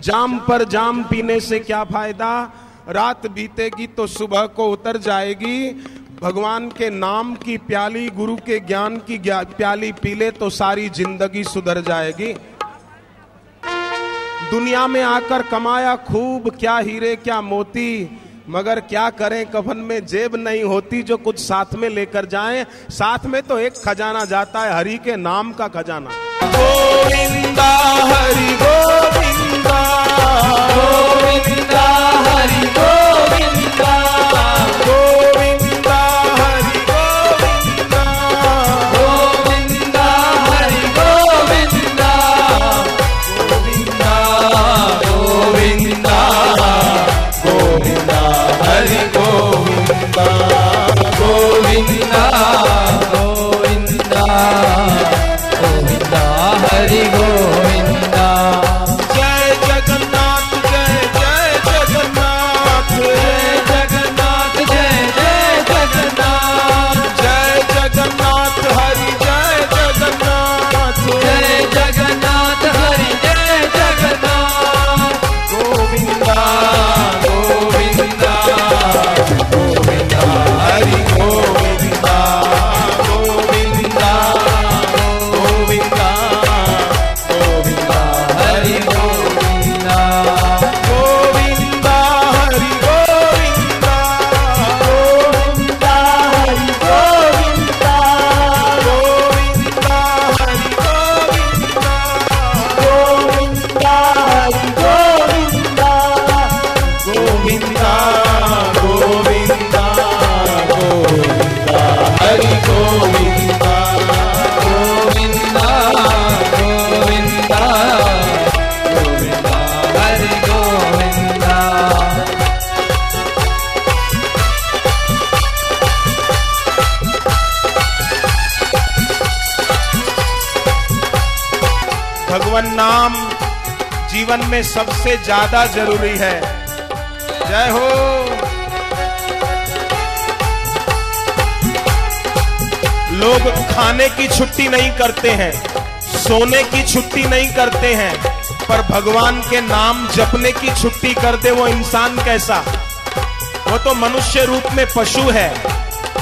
जाम पर जाम पीने से क्या फ़ायदा? रात बीतेगी तो सुबह को उतर जाएगी। भगवान के नाम की प्याली, गुरु के ज्ञान की प्याली पी ले तो सारी ज़िंदगी सुधर जाएगी। दुनिया में आकर कमाया खूब, क्या हीरे, क्या मोती, मगर क्या करें? कफन में जेब नहीं होती जो कुछ साथ में लेकर जाएँ। साथ में तो एक खजाना जाता है, हरि के नाम का खजाना। गोविंदा, हरि गोविंदा। गोविंदा भगवान नाम जीवन में सबसे ज़्यादा ज़रूरी है। जय हो। लोग खाने की छुट्टी नहीं करते हैं, सोने की छुट्टी नहीं करते हैं, पर भगवान के नाम जपने की छुट्टी कर दे वो इंसान कैसा? वो तो मनुष्य रूप में पशु है,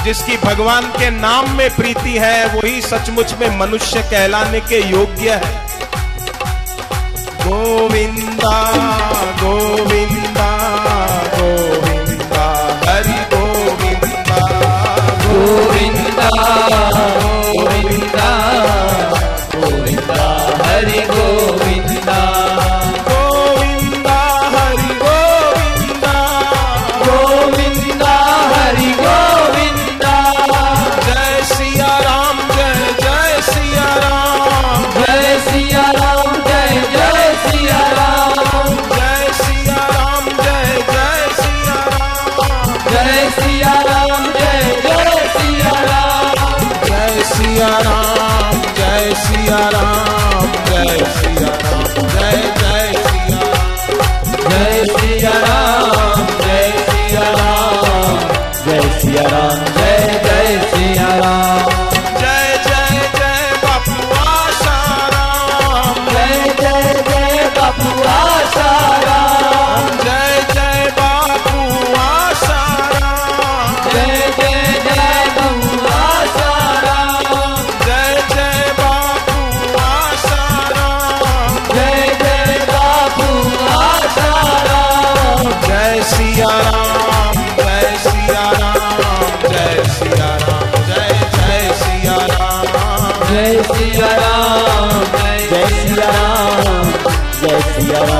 जिसकी भगवान के नाम में प्रीति है, वही सचमुच में मनुष्य कहलाने के योग्य है। गोविन्दा गोविन्द जय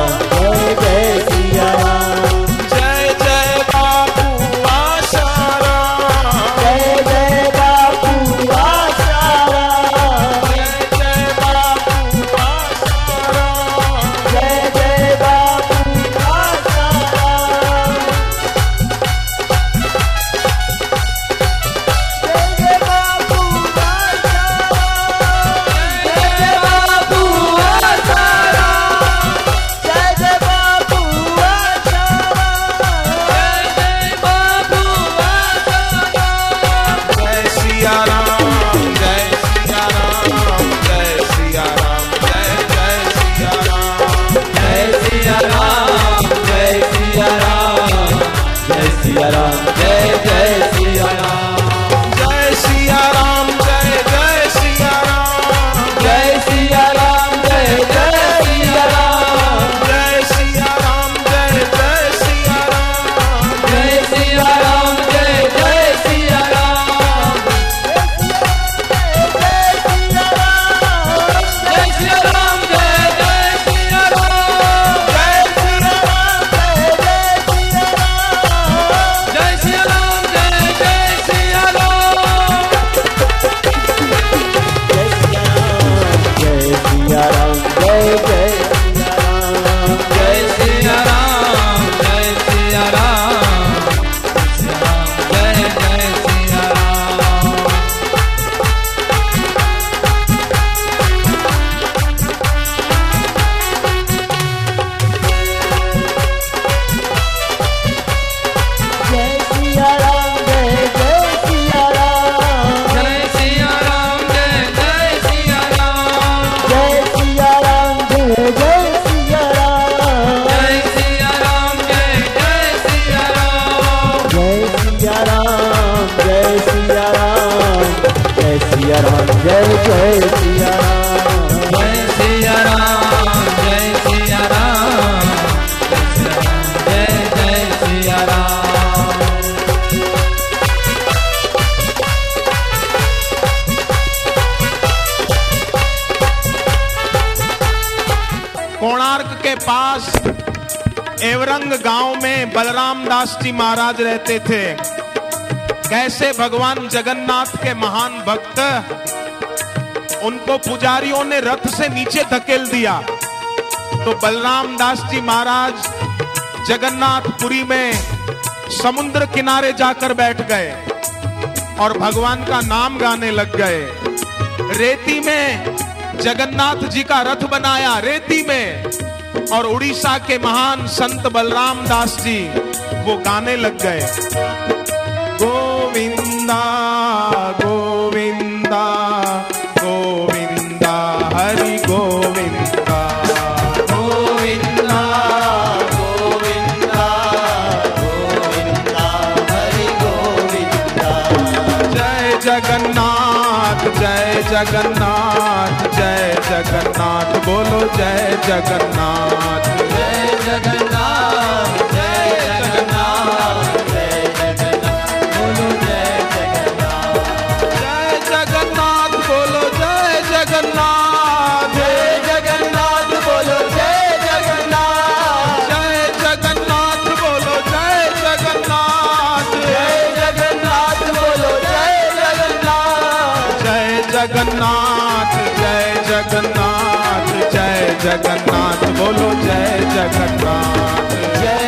सिया राम सिया राम जय जय सिया राम जय सिया राम जय सिया राम जय जय सिया राम कोणार्क के पास एवरंग गाँव में बलराम दास जी महाराज रहते थे। कैसे भगवान जगन्नाथ के महान भक्त, उनको पुजारियों ने रथ से नीचे धकेल दिया। तो बलराम दास जी महाराज जगन्नाथपुरी में समुद्र किनारे जाकर बैठ गए और भगवान का नाम गाने लग गए। रेती में जगन्नाथ जी का रथ बनाया रेती में और उड़ीसा के महान संत बलराम दास जी वो गाने लग गए। हरि गोविंदा। गोविंदा गोविंदा गोविंदा हरि गोविंदा। जय जगन्नाथ जय जगन्नाथ जय जगन्नाथ। बोलो जय जगन्नाथ। जय जगन्नाथ। जगन्नाथ बोलो जय जगन्नाथ। जय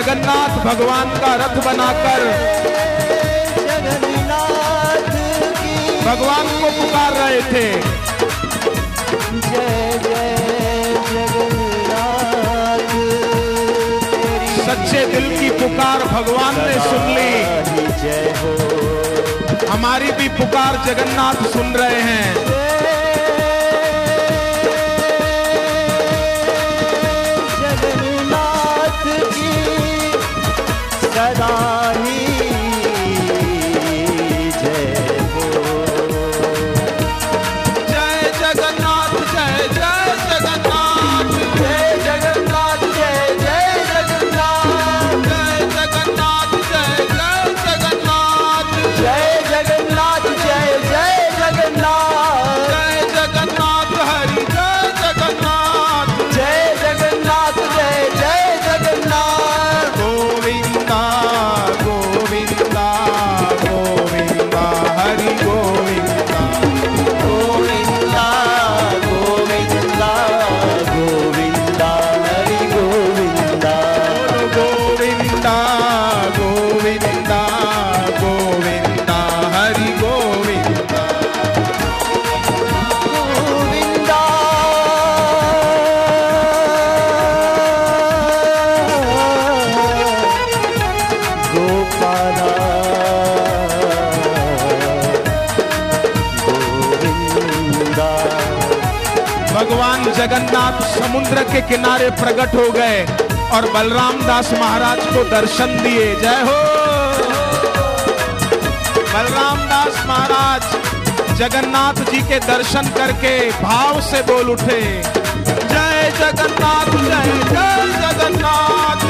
जगन्नाथ भगवान का रथ बनाकर जगन्नाथ भगवान को पुकार रहे थे। सच्चे दिल की पुकार भगवान ने सुन ली। हमारी भी पुकार जगन्नाथ सुन रहे हैं। भगवान जगन्नाथ समुद्र के किनारे प्रकट हो गए और बलराम दास महाराज को दर्शन दिए। जय हो। बलराम दास महाराज जगन्नाथ जी के दर्शन करके भाव से बोल उठे। जय जगन्नाथ, जय जय जगन्नाथ।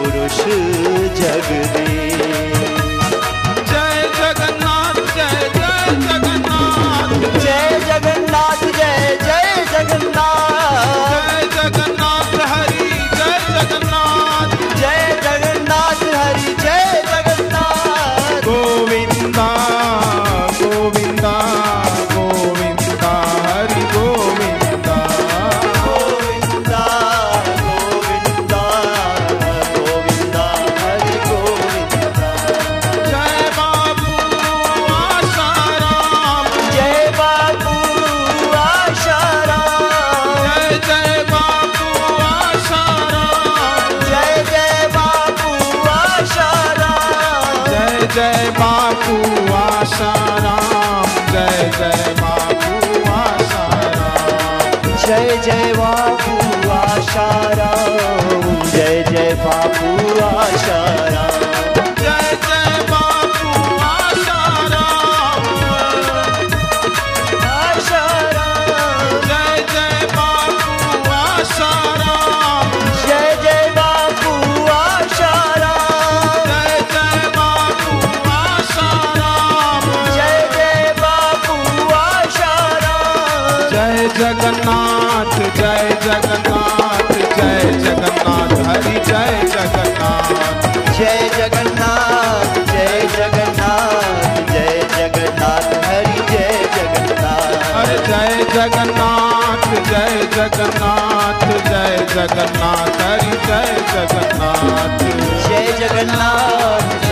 पुरुष जगदीश जगन्नाथ जय जगन्नाथ जय जगन्नाथ हरि जय जगन्नाथ। जय जगन्नाथ।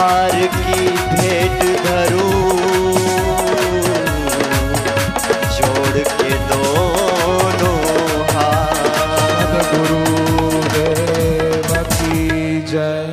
नमस्कार की भेंट